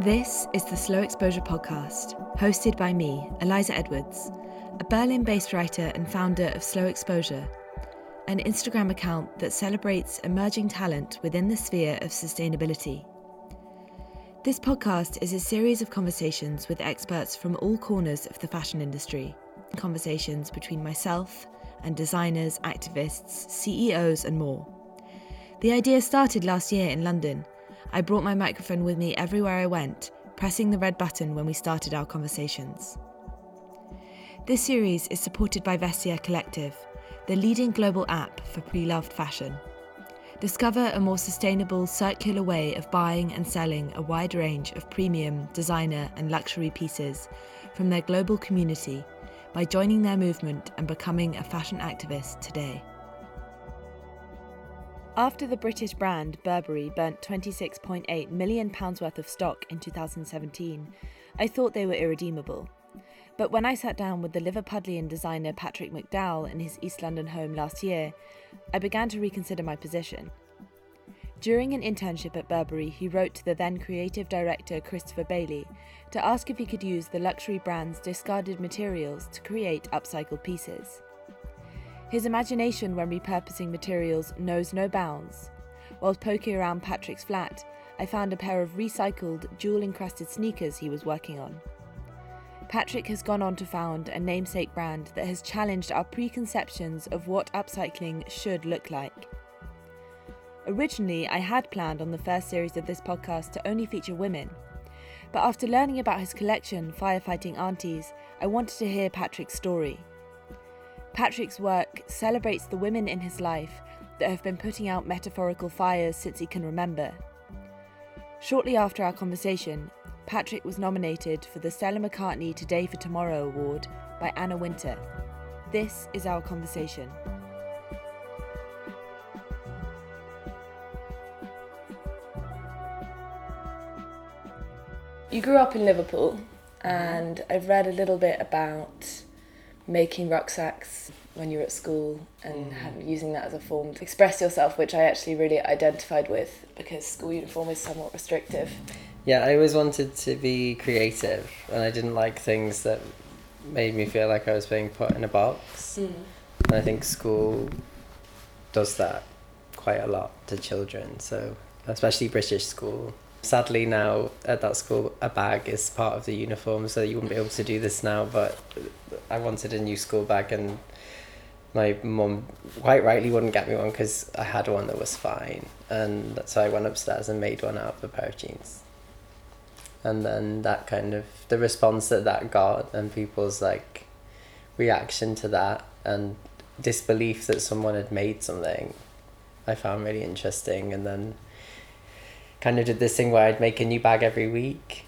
This is the Slow Exposure Podcast, hosted by me, Eliza Edwards, a Berlin based writer and founder of Slow Exposure, an Instagram account that celebrates emerging talent within the sphere of sustainability. This podcast is a series of conversations with experts from all corners of the fashion industry, conversations between myself and designers, activists, CEOs, and more. The idea started last year in London I brought my microphone with me everywhere I went, pressing the red button when we started our conversations. This series is supported by Vestiaire Collective, the leading global app for pre loved fashion. Discover a more sustainable, circular way of buying and selling a wide range of premium, designer, and luxury pieces from their global community by joining their movement and becoming a fashion activist today. After the British brand Burberry burnt £26.8 million worth of stock in 2017, I thought they were irredeemable. But when I sat down with the Liverpudlian designer Patrick McDowell in his East London home last year, I began to reconsider my position. During an internship at Burberry, he wrote to the then creative director Christopher Bailey to ask if he could use the luxury brand's discarded materials to create upcycled pieces. His imagination when repurposing materials knows no bounds. While poking around Patrick's flat, I found a pair of recycled, jewel encrusted sneakers he was working on. Patrick has gone on to found a namesake brand that has challenged our preconceptions of what upcycling should look like. Originally, I had planned on the first series of this podcast to only feature women, but after learning about his collection, Firefighting Aunties, I wanted to hear Patrick's story. Patrick's work celebrates the women in his life that have been putting out metaphorical fires since he can remember. Shortly after our conversation, Patrick was nominated for the Stella McCartney Today for Tomorrow Award by Anna Wintour. This is our conversation. You grew up in Liverpool, and I've read a little bit about making rucksacks when you were at school and mm. have, using that as a form to express yourself, which I actually really identified with because school uniform is somewhat restrictive. Yeah, I always wanted to be creative and I didn't like things that made me feel like I was being put in a box. Mm. And I think school does that quite a lot to children, so especially British school. Sadly, now at that school, a bag is part of the uniform, so you wouldn't be able to do this now. But I wanted a new school bag, and my mum quite rightly wouldn't get me one because I had one that was fine. And so I went upstairs and made one out of a pair of jeans. And then that kind of the response that that got, and people's like reaction to that, and disbelief that someone had made something, I found really interesting. And then kind of did this thing where I'd make a new bag every week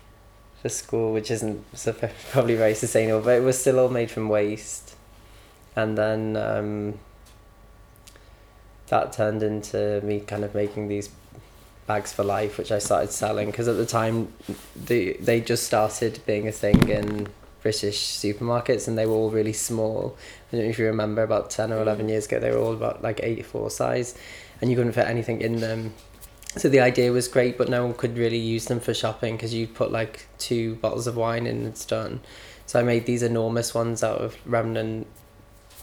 for school, which isn't probably very sustainable, but it was still all made from waste. And then um, that turned into me kind of making these bags for life, which I started selling because at the time they they just started being a thing in British supermarkets and they were all really small. I don't know if you remember about ten or eleven mm. years ago, they were all about like eighty four size, and you couldn't fit anything in them so the idea was great, but no one could really use them for shopping because you put like two bottles of wine in and it's done. So I made these enormous ones out of remnant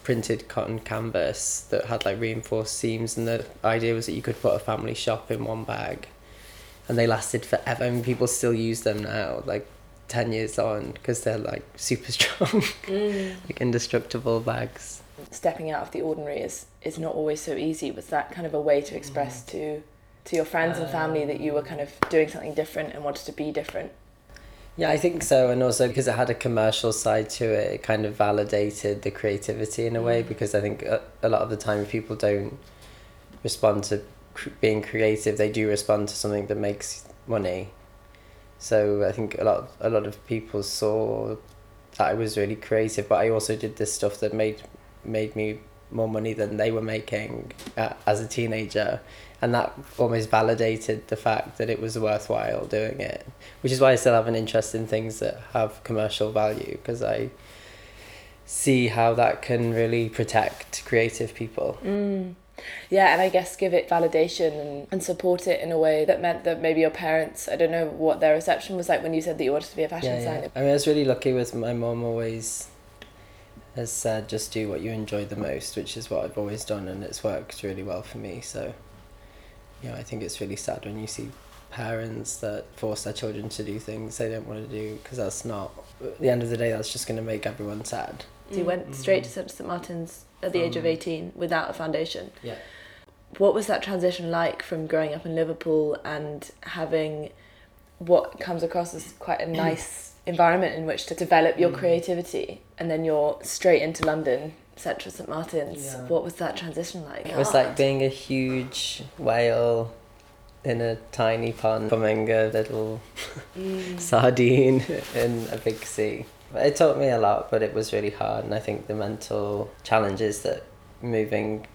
printed cotton canvas that had like reinforced seams, and the idea was that you could put a family shop in one bag, and they lasted forever. I mean, people still use them now, like ten years on, because they're like super strong, mm. like indestructible bags. Stepping out of the ordinary is is not always so easy. Was that kind of a way to express mm. to to your friends and family that you were kind of doing something different and wanted to be different? Yeah, I think so, and also because it had a commercial side to it, it kind of validated the creativity in a way. Mm. Because I think a, a lot of the time people don't respond to cr- being creative; they do respond to something that makes money. So I think a lot of, a lot of people saw that I was really creative, but I also did this stuff that made made me more money than they were making uh, as a teenager and that almost validated the fact that it was worthwhile doing it which is why i still have an interest in things that have commercial value because i see how that can really protect creative people mm. Yeah, and I guess give it validation and, and support it in a way that meant that maybe your parents, I don't know what their reception was like when you said that you wanted to be a fashion yeah, designer. Yeah. I mean, I was really lucky with my mom always has said just do what you enjoy the most, which is what I've always done, and it's worked really well for me. So, you know, I think it's really sad when you see parents that force their children to do things they don't want to do because that's not at the end of the day that's just going to make everyone sad. So you went straight to st martin's at the um, age of 18 without a foundation. yeah. What was that transition like from growing up in liverpool and having what comes across as quite a nice environment in which to develop your mm. creativity and then you're straight into london central st martin's yeah. what was that transition like it was like being a huge whale in a tiny pond becoming a little mm. sardine in a big sea. It taught me a lot, but it was really hard, and I think the mental challenges that moving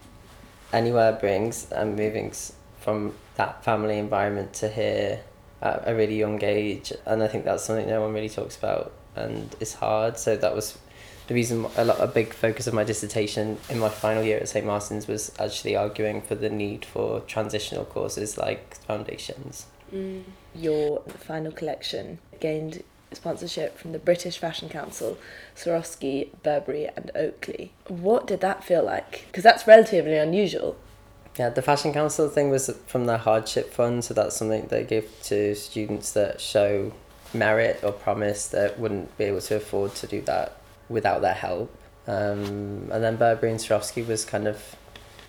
anywhere brings, and moving from that family environment to here at a really young age, and I think that's something no one really talks about, and it's hard. So that was the reason a, lot, a big focus of my dissertation in my final year at St Martin's was actually arguing for the need for transitional courses like foundations. Mm. Your final collection gained sponsorship from the British Fashion Council, Swarovski, Burberry, and Oakley. What did that feel like? Because that's relatively unusual. Yeah, the Fashion Council thing was from their hardship fund, so that's something they give to students that show merit or promise that wouldn't be able to afford to do that without their help. Um, and then Burberry and Swarovski was kind of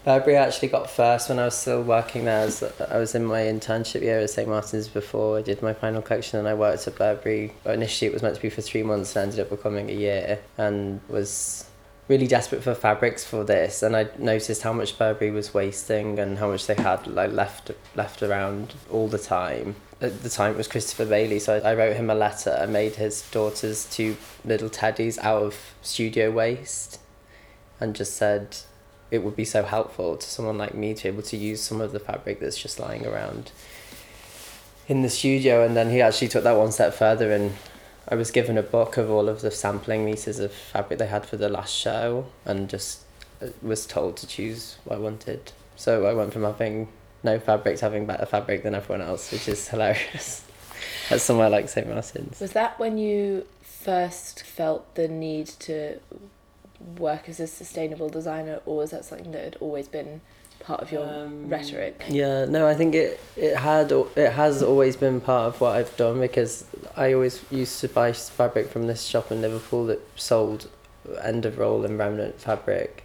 Burberry actually got first when I was still working there. As I was in my internship year at St Martin's before I did my final collection, and I worked at Burberry. Initially, it was meant to be for three months, and ended up becoming a year, and was really desperate for fabrics for this. And I noticed how much Burberry was wasting and how much they had like left left around all the time at the time it was Christopher Bailey, so I wrote him a letter and made his daughter's two little teddies out of studio waste and just said it would be so helpful to someone like me to be able to use some of the fabric that's just lying around in the studio and then he actually took that one step further and I was given a book of all of the sampling pieces of fabric they had for the last show and just uh, was told to choose what I wanted. So I went from having no fabrics having better fabric than everyone else, which is hilarious. At somewhere like St Martin's. Was that when you first felt the need to work as a sustainable designer, or was that something that had always been part of your um, rhetoric? Yeah, no, I think it it had it has always been part of what I've done because I always used to buy fabric from this shop in Liverpool that sold end of roll and remnant fabric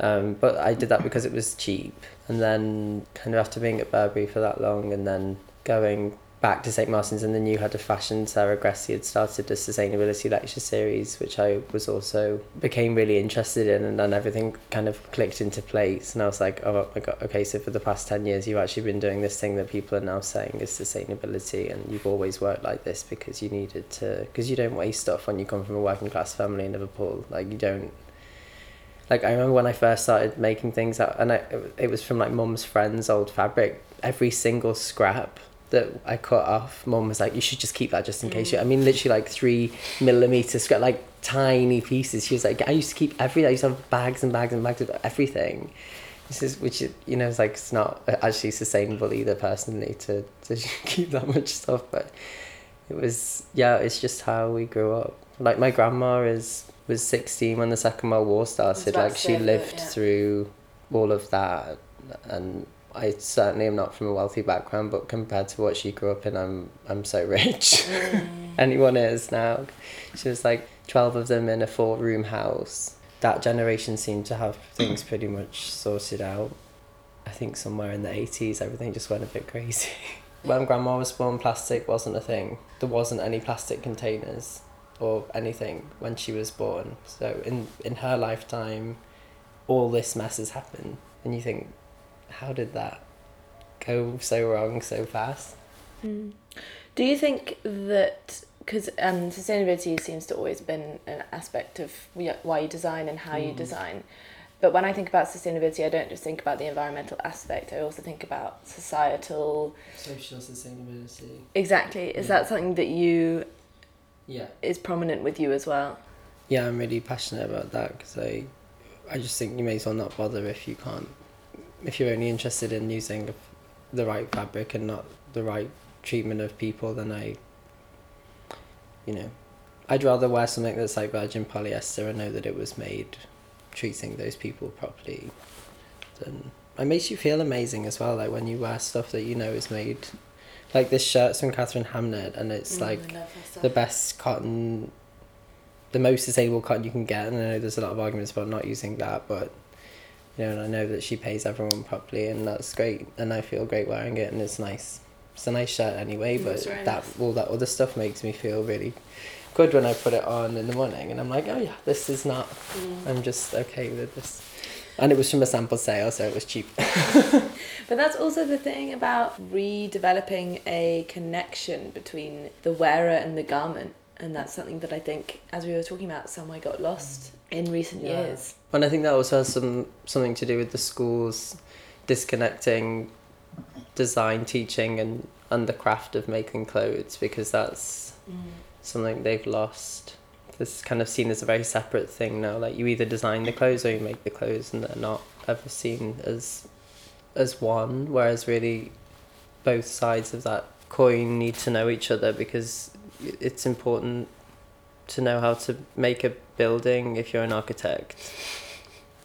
um, but I did that because it was cheap. And then, kind of after being at Burberry for that long and then going back to St. Martin's and then you had a fashion, Sarah Gressy had started a sustainability lecture series, which I was also became really interested in. And then everything kind of clicked into place. And I was like, oh my God, okay, so for the past 10 years, you've actually been doing this thing that people are now saying is sustainability. And you've always worked like this because you needed to, because you don't waste stuff when you come from a working class family in Liverpool. Like, you don't like I remember when I first started making things out, and I, it was from like mum's friends' old fabric. Every single scrap that I cut off, mum was like, "You should just keep that just in mm. case." You, I mean, literally like three millimeter scrap, like tiny pieces. She was like, "I used to keep everything. I used to have bags and bags and bags of everything." This is which you know it's like it's not actually sustainable either personally to to keep that much stuff, but it was yeah. It's just how we grew up. Like my grandma is was 16 when the Second World War started. Like she lived yeah. through all of that, and I certainly am not from a wealthy background, but compared to what she grew up in, I'm I'm so rich. Mm. Anyone is now. She was like 12 of them in a four room house. That generation seemed to have things pretty much sorted out. I think somewhere in the 80s, everything just went a bit crazy. when grandma was born, plastic wasn't a thing. There wasn't any plastic containers or anything when she was born. So in in her lifetime, all this mess has happened, and you think, how did that go so wrong so fast? Mm. Do you think that because um, sustainability seems to always been an aspect of why you design and how mm. you design. But when I think about sustainability, I don't just think about the environmental aspect. I also think about societal, social sustainability. Exactly. Is yeah. that something that you yeah is prominent with you as well. Yeah, I'm really passionate about that because I, I just think you may as well not bother if you can't if you're only interested in using the right fabric and not the right treatment of people, then I, you know, I'd rather wear something that's like virgin polyester and know that it was made treating those people properly than it makes you feel amazing as well like when you wear stuff that you know is made like this shirt's from Katharine Hamnett and it's Mm, like I love her stuff. the best cotton the most sustainable cotton you can get and I know there's a lot of arguments about not using that but you know and I know that she pays everyone properly and that's great and I feel great wearing it and it's nice it's a nice shirt anyway Mm, but that nice. all that other stuff makes me feel really good when I put it on in the morning and I'm like oh yeah this is not Mm. I'm just okay with this and it was from a sample sale so it was cheap But that's also the thing about redeveloping a connection between the wearer and the garment. And that's something that I think, as we were talking about, somewhere got lost in recent Yeah. years. And I think that also has some something to do with the schools disconnecting design teaching and, and the craft of making clothes because that's mm. something they've lost. It's kind of seen as a very separate thing now. Like you either design the clothes or you make the clothes and they're not ever seen as as one. Whereas really both sides of that coin need to know each other because it's important to know how to make a building if you're an architect.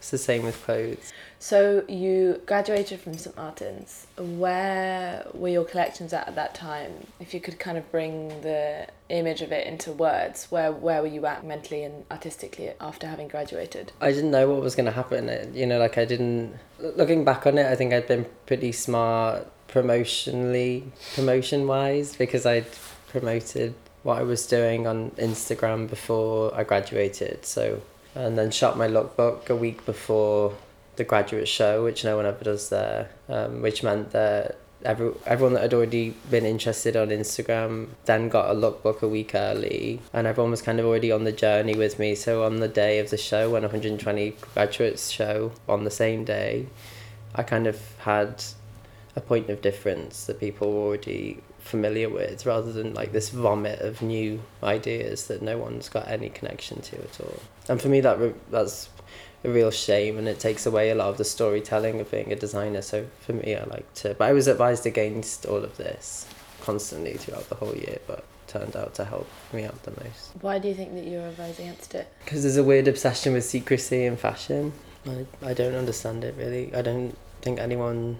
It's the same with clothes. So you graduated from St Martin's. Where were your collections at at that time? If you could kind of bring the image of it into words, where where were you at mentally and artistically after having graduated? I didn't know what was going to happen. You know, like I didn't. Looking back on it, I think I'd been pretty smart promotionally, promotion wise, because I'd promoted what I was doing on Instagram before I graduated. So, and then shot my lookbook a week before the graduate show, which no one ever does there, um, which meant that every, everyone that had already been interested on Instagram then got a lookbook a week early, and everyone was kind of already on the journey with me. So on the day of the show, when 120 graduates show on the same day, I kind of had a point of difference that people were already familiar with rather than like this vomit of new ideas that no one's got any connection to at all and for me that re- that's a real shame and it takes away a lot of the storytelling of being a designer so for me i like to but i was advised against all of this constantly throughout the whole year but turned out to help me out the most Why do you think that you were advised against it? because there's a weird obsession with secrecy in fashion. I, I don't understand it really. I don't think anyone,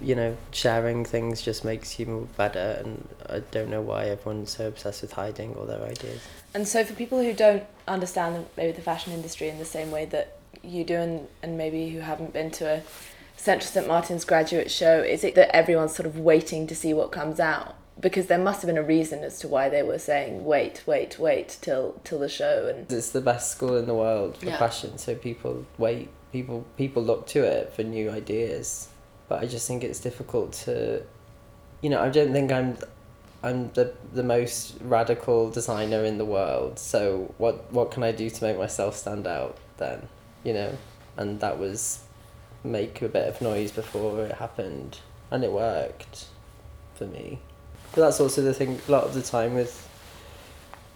you know, sharing things just makes you move better, and I don't know why everyone's so obsessed with hiding all their ideas. And so, for people who don't understand maybe the fashion industry in the same way that you do, and, and maybe who haven't been to a Central St Martin's graduate show, is it that everyone's sort of waiting to see what comes out? Because there must have been a reason as to why they were saying wait, wait, wait till till the show, and It's the best school in the world for Yeah. fashion, so people wait. People people look to it for new ideas, but I just think it's difficult to, you know, I don't think I'm. I'm the the most radical designer in the world. So what what can I do to make myself stand out then? You know, and that was make a bit of noise before it happened, and it worked for me. But that's also the thing. A lot of the time with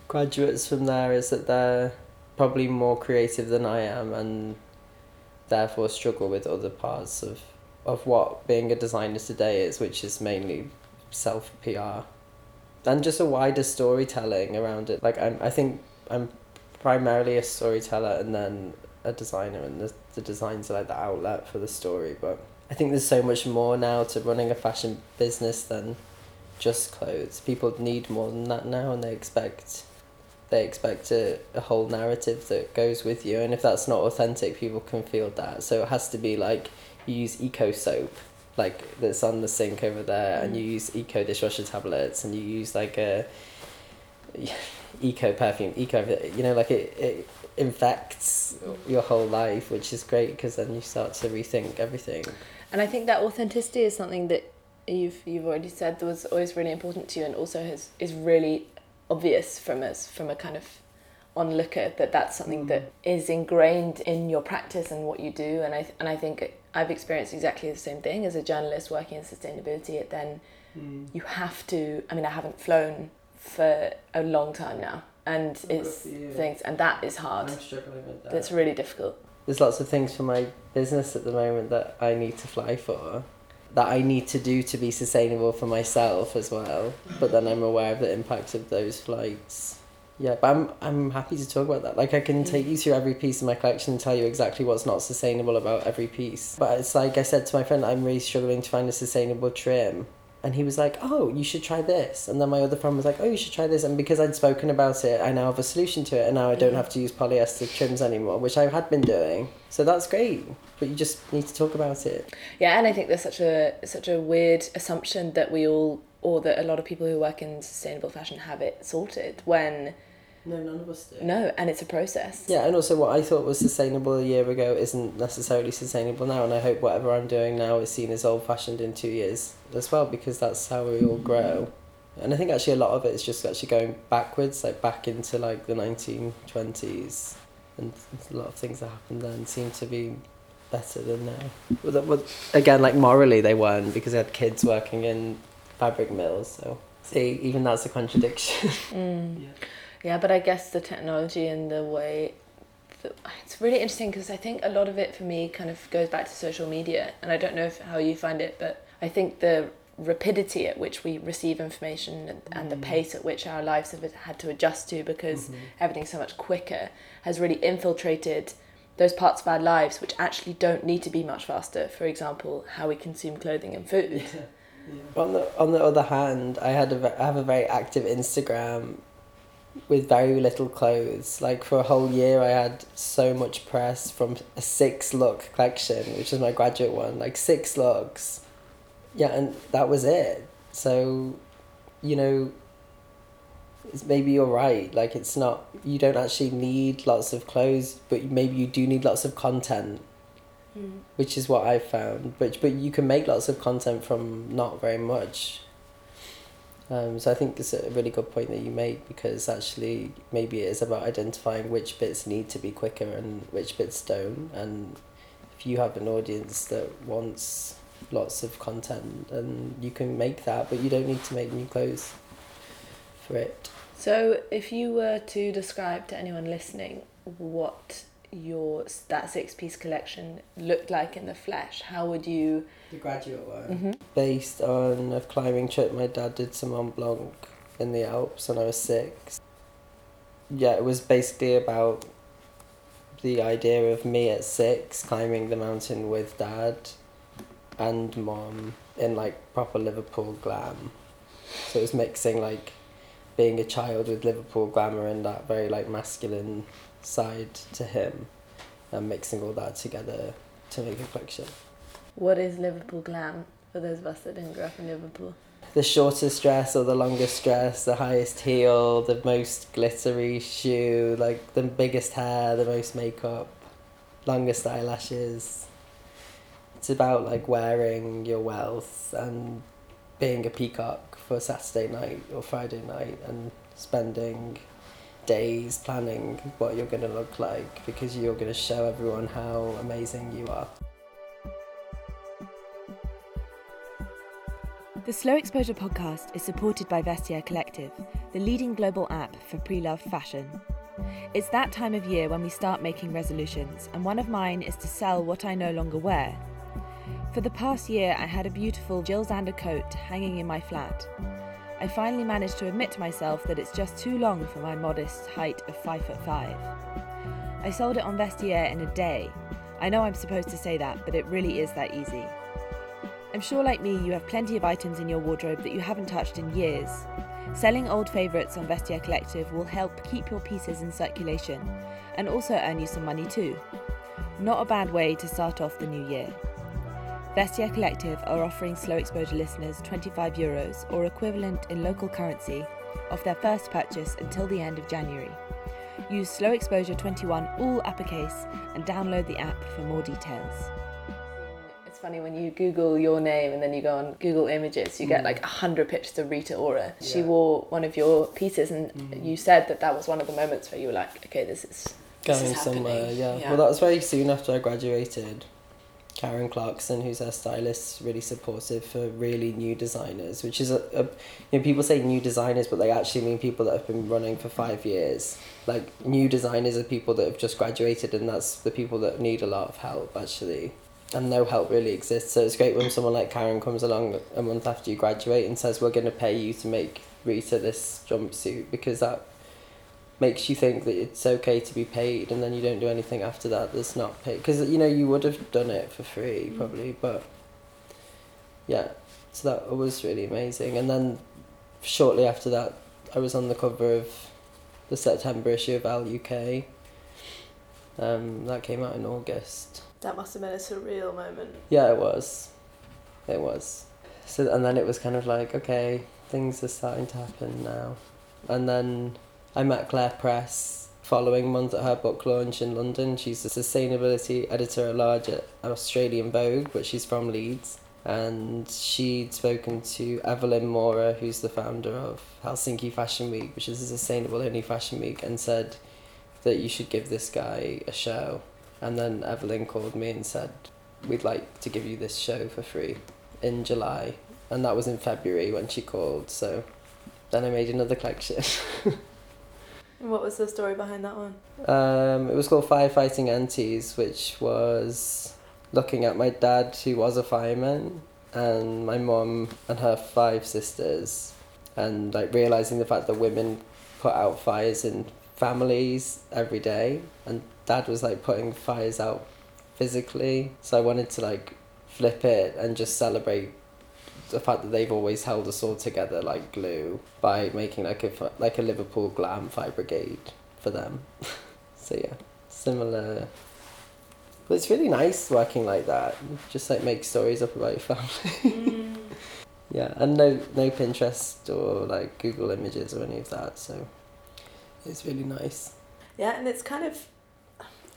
graduates from there is that they're probably more creative than I am, and therefore struggle with other parts of of what being a designer today is, which is mainly self PR and just a wider storytelling around it. Like I'm, I think I'm primarily a storyteller and then a designer, and the the designs are like the outlet for the story. But I think there's so much more now to running a fashion business than just clothes. People need more than that now, and they expect they expect a, a whole narrative that goes with you, and if that's not authentic, people can feel that. So it has to be like you use eco soap like that's on the sink over there and you mm. use eco dishwasher tablets and you use like a eco perfume eco you know like it, it infects your whole life which is great because then you start to rethink everything. And I think that authenticity is something that you've you've already said that was always really important to you, and also has is really obvious from us from a kind of onlooker that that's something mm. that is ingrained in your practice and what you do and I and I think I've experienced exactly the same thing as a journalist working in sustainability it then mm. you have to I mean I haven't flown for a long time now and Oh, it's things and that is hard struggling with that that's really difficult there's lots of things for my business at the moment that I need to fly for that I need to do to be sustainable for myself as well. But then I'm aware of the impact of those flights. Yeah, but I'm I'm happy to talk about that. Like I can take you through every piece of my collection and tell you exactly what's not sustainable about every piece. But it's like I said to my friend, I'm really struggling to find a sustainable trim and he was like, "Oh, you should try this." And then my other friend was like, "Oh, you should try this." And because I'd spoken about it, I now have a solution to it, and now I don't have to use polyester trims anymore, which I had been doing. So that's great, but you just need to talk about it. Yeah, and I think there's such a such a weird assumption that we all, or that a lot of people who work in sustainable fashion have it sorted when no, none of us do. No, and it's a process. Yeah, and also what I thought was sustainable a year ago isn't necessarily sustainable now, and I hope whatever I'm doing now is seen as old fashioned in two years as well, because that's how we all grow. And I think actually a lot of it is just actually going backwards, like back into like the 1920s, and a lot of things that happened then seem to be better than now. Well, that, well, again, like morally they weren't because they had kids working in fabric mills, so see, even that's a contradiction. Mm. Yeah. Yeah, but I guess the technology and the way it's really interesting because I think a lot of it for me kind of goes back to social media, and I don't know if, how you find it, but I think the rapidity at which we receive information and, and the mm. pace at which our lives have had to adjust to because mm-hmm. everything's so much quicker has really infiltrated those parts of our lives which actually don't need to be much faster. For example, how we consume clothing and food. Yeah. Yeah. On the on the other hand, I had a I have a very active Instagram with very little clothes. Like for a whole year, I had so much press from a six look collection, which is my graduate one, like six looks. Yeah, and that was it. So, you know, maybe you're right. Like it's not you don't actually need lots of clothes, but maybe you do need lots of content. Mm. Which is what I found, but but you can make lots of content from not very much. Um, so I think it's a really good point that you make because actually maybe it is about identifying which bits need to be quicker and which bits don't. And if you have an audience that wants lots of content, then you can make that, but you don't need to make new clothes for it. So if you were to describe to anyone listening what your that six piece collection looked like in the flesh, how would you? The graduate one, mm-hmm. based on a climbing trip my dad did to Mont Blanc in the Alps when I was six. Yeah, it was basically about the idea of me at six climbing the mountain with dad and mom in like proper Liverpool glam. So it was mixing like being a child with Liverpool glamour and that very like masculine side to him and mixing all that together to make a collection. What is Liverpool glam for those of us that didn't grow up in Liverpool? The shortest dress or the longest dress, the highest heel, the most glittery shoe, like the biggest hair, the most makeup, longest eyelashes. It's about like wearing your wealth and being a peacock for Saturday night or Friday night and spending days planning what you're going to look like because you're going to show everyone how amazing you are. The Slow Exposure podcast is supported by Vestiaire Collective, the leading global app for pre loved fashion. It's that time of year when we start making resolutions, and one of mine is to sell what I no longer wear. For the past year, I had a beautiful Jil Sander coat hanging in my flat. I finally managed to admit to myself that it's just too long for my modest height of 5 foot 5. I sold it on Vestiaire in a day. I know I'm supposed to say that, but it really is that easy. I'm sure, like me, you have plenty of items in your wardrobe that you haven't touched in years. Selling old favourites on Vestiaire Collective will help keep your pieces in circulation and also earn you some money too. Not a bad way to start off the new year. Vestiaire Collective are offering slow exposure listeners 25 euros or equivalent in local currency off their first purchase until the end of January. Use slow exposure 21 all uppercase and download the app for more details. It's funny when you Google your name and then you go on Google Images, you get mm. like a hundred pictures of Rita Ora. Yeah. She wore one of your pieces, and mm. you said that that was one of the moments where you were like, okay, this is going somewhere. Yeah. yeah. Well, that was very soon after I graduated Karen Clarkson, who's our stylist, really supportive for really new designers, which is a, a you know people say new designers, but they actually mean people that have been running for five years. Like new designers are people that have just graduated, and that's the people that need a lot of help actually. And no help really exists. So it's great when someone like Karen comes along a month after you graduate and says, "We're going to pay you to make Rita this jumpsuit," because that makes you think that it's okay to be paid and then you don't do anything after that that's not paid. Because you know you would have done it for free mm. probably but yeah. So that was really amazing. And then shortly after that i was on the cover of the september issue of Elle UK um, that came out in august. That must have been a surreal moment. Yeah it was. It was. So and then it was kind of like okay things are starting to happen now. And then I met Clare Press following month at her book launch in London. She's a sustainability editor at large at Australian Vogue, but she's from Leeds. And she'd spoken to Evelyn Mora, who's the founder of Helsinki Fashion Week, which is a sustainable only fashion week, and said that you should give this guy a show. And then Evelyn called me and said, We'd like to give you this show for free in July. And that was in February when she called. So then I made another collection. And what was the story behind that one? Um, it was called Firefighting Aunties, which was looking at my dad, who was a fireman, and my mum and her five sisters, and like realizing the fact that women put out fires in families every day, and dad was like putting fires out physically. So I wanted to like flip it and just celebrate the fact that they've always held us all together like glue by making like a like a Liverpool glam fire brigade for them. so yeah, similar. But it's really nice working like that. Just like make stories up about your family. mm. Yeah, and no no Pinterest or like Google Images or any of that. So it's really nice. Yeah, and it's kind of,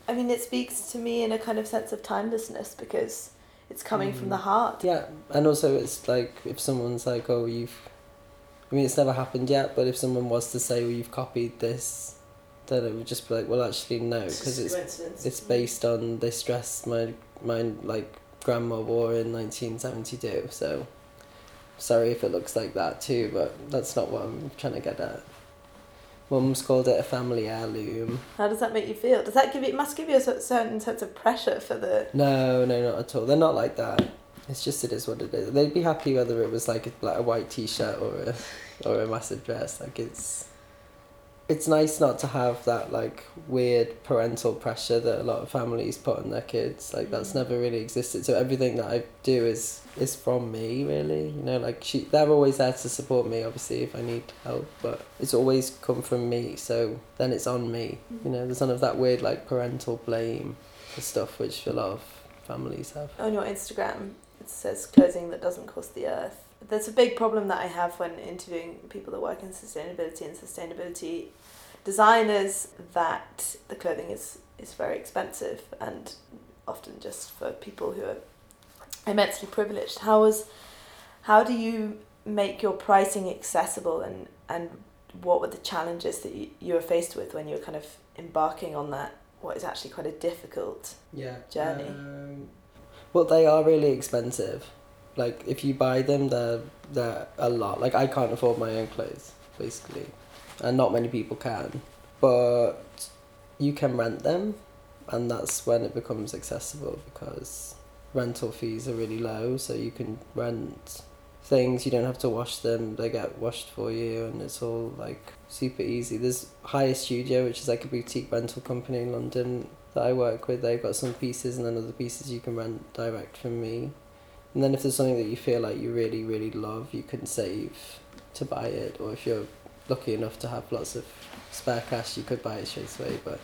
I mean, it speaks to me in a kind of sense of timelessness because it's coming mm. from the mm. heart. Yeah, and also it's like if someone's like, oh, you've, I mean, it's never happened yet, but if someone was to say, well, you've copied this, then it would just be like, well, actually, no, because it's it's based on this dress my my like grandma wore in nineteen seventy two. So, sorry if it looks like that too, but that's not what I'm trying to get at. Mum's called it a family heirloom. How does that make you feel? Does that give you? It must give you a certain sense of pressure for the. No, no, not at all. They're not like that. It's just it is what it is. They'd be happy whether it was like a, like a white t-shirt or a or a massive dress. Like it's it's nice not to have that like weird parental pressure that a lot of families put on their kids like that's mm. never really existed. So everything that i do is is from me really you know like she they're always there to support me obviously if i need help but it's always come from me so then it's on me you know there's none of that weird like parental blame for stuff which a lot of families have. On your instagram it says clothing that doesn't cost the earth. There's a big problem that I have when interviewing people that work in sustainability and sustainability designers that the clothing is is very expensive and often just for people who are immensely privileged. How was how do you make your pricing accessible and and what were the challenges that you, you were faced with when you were kind of embarking on that what is actually quite a difficult yeah journey? um, well they are really expensive. Like if you buy them they're they're a lot. Like i can't afford my own clothes basically and not many people can. But you can rent them, and that's when it becomes accessible because rental fees are really low. So you can rent things. You don't have to wash them; they get washed for you, and it's all like super easy. There's Hire Studio, which is like a boutique rental company in London that I work with. They've got some pieces, and then other pieces you can rent direct from me. And then if there's something that you feel like you really, really love, you can save to buy it. Or if you're lucky enough to have lots of spare cash, you could buy it straight away. But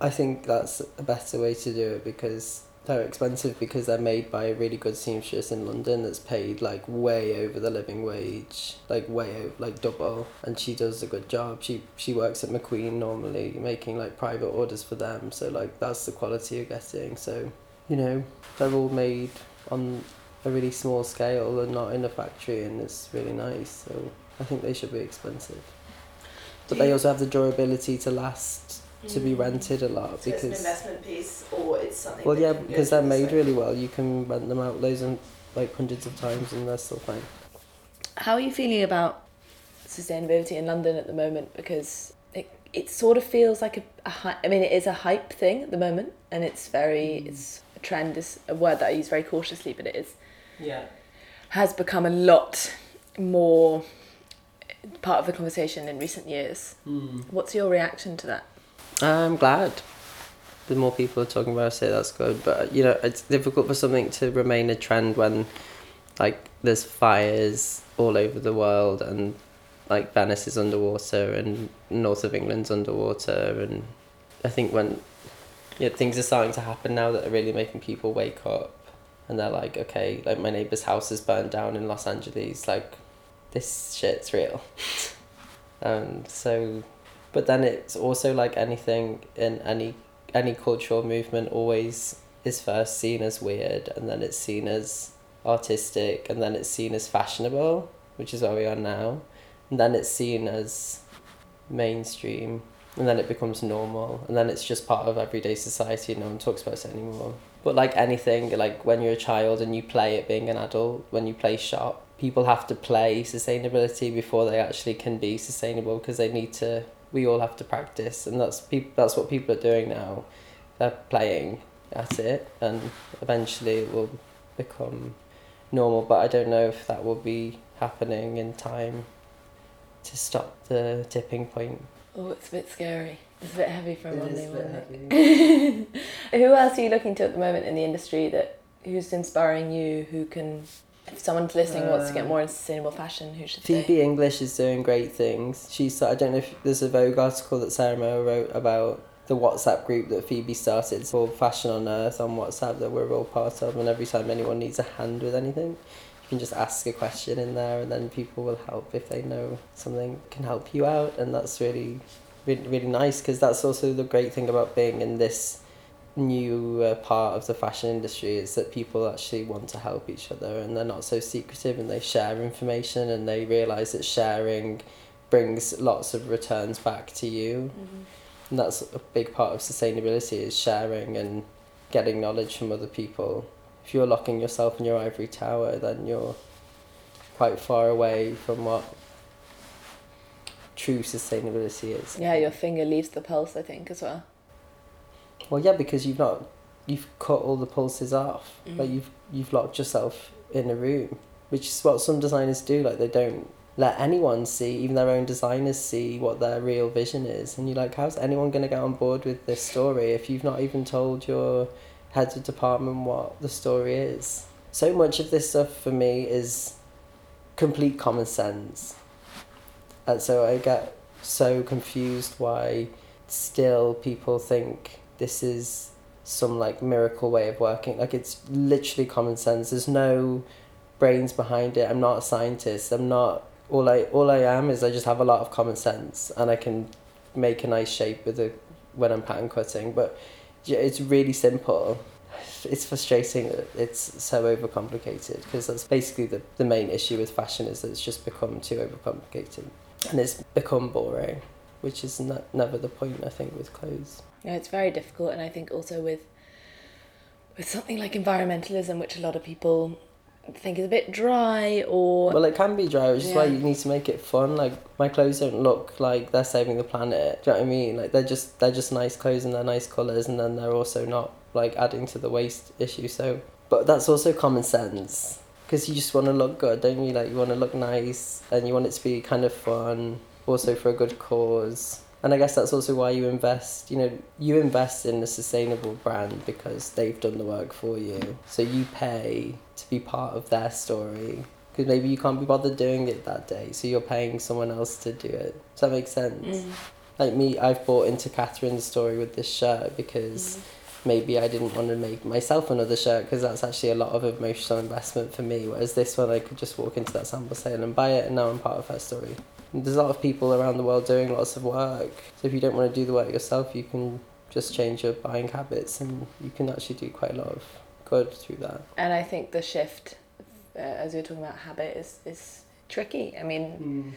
I think that's a better way to do it because they're expensive because they're made by a really good seamstress in London that's paid like way over the living wage, like way over, like double, and she does a good job. She she works at McQueen normally, making like private orders for them. So like that's the quality you're getting. So you know they're all made on a really small scale and not in a factory, and it's really nice. So I think they should be expensive. But they also have the durability to last to be mm. rented a lot So it's an because investment piece, or it's something. well that yeah can go because they're to the made side. really well. You can rent them out loads and like hundreds of times and they're still fine. How are you feeling about sustainability in London at the moment? Because it it sort of feels like a, a hy- I mean, it is a hype thing at the moment, and it's very mm. it's a trend is a word that I use very cautiously, but it is Yeah. has become a lot more part of the conversation in recent years. Hmm. What's your reaction to that? I'm glad. The more people are talking about it, say that's good. But you know, it's difficult for something to remain a trend when, like, there's fires all over the world, and like Venice is underwater, and north of England's underwater, and I think when, yeah, things are starting to happen now that are really making people wake up, and they're like, okay, like my neighbor's house is burned down in Los Angeles, like, this shit's real. and um, so but then it's also like anything in any any cultural movement always is first seen as weird and then it's seen as artistic and then it's seen as fashionable which is where we are now and then it's seen as mainstream and then it becomes normal and then it's just part of everyday society and no one talks about it anymore but like anything like when you're a child and you play it being an adult when you play shop people have to play sustainability before they actually can be sustainable because they need to we all have to practice and that's people that's what people are doing now they're playing at it and eventually it will become normal but i don't know if that will be happening in time to stop the tipping point Oh, it's a bit scary. It's a bit heavy for a Monday morning. who else are you looking to at the moment in the industry that who's inspiring you? Who can, if someone's listening wants to get Um, more into sustainable fashion, who should they? Phoebe they? English is doing great things. She's I don't know if there's a Vogue article that Sarah Mower wrote about the WhatsApp group that Phoebe started. Called Fashion on Earth on WhatsApp that we're all part of. And every time anyone needs a hand with anything, you can just ask a question in there, and then people will help if they know something can help you out. And that's really, really, really nice because that's also the great thing about being in this new uh, part of the fashion industry is that people actually want to help each other and they're not so secretive and they share information and they realize that sharing brings lots of returns back to you Mhm. and that's a big part of sustainability is sharing and getting knowledge from other people if you're locking yourself in your ivory tower then you're quite far away from what true sustainability is Yeah, your finger leaves the pulse, I think, as well. Well, yeah, because you've not you've cut all the pulses off. Mm. Like you've you've locked yourself in a room, which is what some designers do. Like they don't let anyone see, even their own designers see what their real vision is. And you're like, how's anyone going to get on board with this story if you've not even told your heads of department what the story is? So much of this stuff for me is complete common sense. And so I get so confused why still people think this is some like miracle way of working. Like it's literally common sense. There's no brains behind it. I'm not a scientist. I'm not all I all I am is I just have a lot of common sense and I can make a nice shape with a when I'm pattern cutting. But it's really simple. It's frustrating that it's so overcomplicated because that's basically the, the main issue with fashion is that it's just become too overcomplicated and it's become boring, which is ne- never the point I think with clothes. Yeah, it's very difficult, and I think also with with something like environmentalism, which a lot of people think is a bit dry or Well, it can be dry, which is why you need to make it fun. Like my clothes don't look like they're saving the planet. Do you know what I mean? Like they're just they're just nice clothes and they're nice colors, and then they're also not like adding to the waste issue. So, but that's also common sense because you just want to look good, don't you? Like you want to look nice and you want it to be kind of fun, also for a good cause. And I guess that's also why you invest. You know, you invest in a sustainable brand because they've done the work for you. So you pay to be part of their story because maybe you can't be bothered doing it that day, so you're paying someone else to do it. Does that make sense? Mm. Like me, I've bought into Katharine's story with this shirt because maybe I didn't want to make myself another shirt because that's actually a lot of emotional investment for me. Whereas this one, I could just walk into that sample sale and buy it, and now I'm part of her story. And there's a lot of people around the world doing lots of work. So if you don't want to do the work yourself, you can just change your buying habits, and you can actually do quite a lot of good through that. And I think the shift, uh, as we were talking about habit, is is tricky. I mean,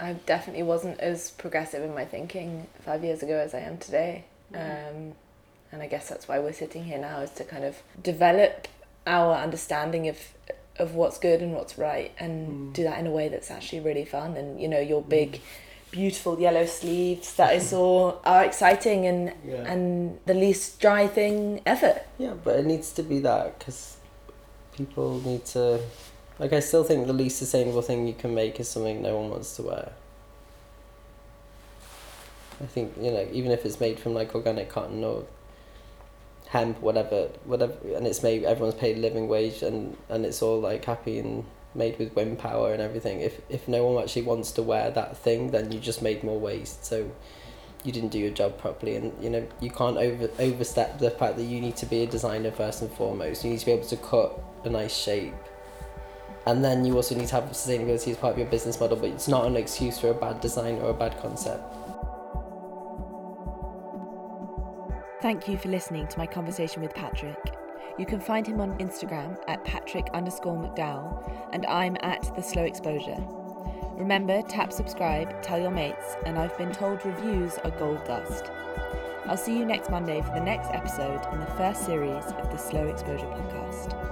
I definitely wasn't as progressive in my thinking five years ago as I am today. Um, and I guess that's why we're sitting here now is to kind of develop our understanding of of what's good and what's right and mm. do that in a way that's actually really fun and you know your big mm. beautiful yellow sleeves that I saw are exciting and yeah. and the least dry thing ever. Yeah, but it needs to be that because people need to like I still think the least sustainable thing you can make is something no one wants to wear. I think you know even if it's made from like organic cotton or hemp, whatever, whatever, and it's made everyone's paid living wage and and it's all like happy and made with wind power and everything. If if no one actually wants to wear that thing, then you just made more waste. So you didn't do your job properly and you know you can't over overstep the fact that you need to be a designer first and foremost you need to be able to cut a nice shape and then you also need to have sustainability as part of your business model but it's not an excuse for a bad design or a bad concept thank you for listening to my conversation with patrick. You can find him on instagram at patrick underscore mcdowell and i'm at the slow exposure. Remember tap subscribe tell your mates and i've been told reviews are gold dust. I'll see you next Monday for the next episode in the first series of the Slow Exposure podcast.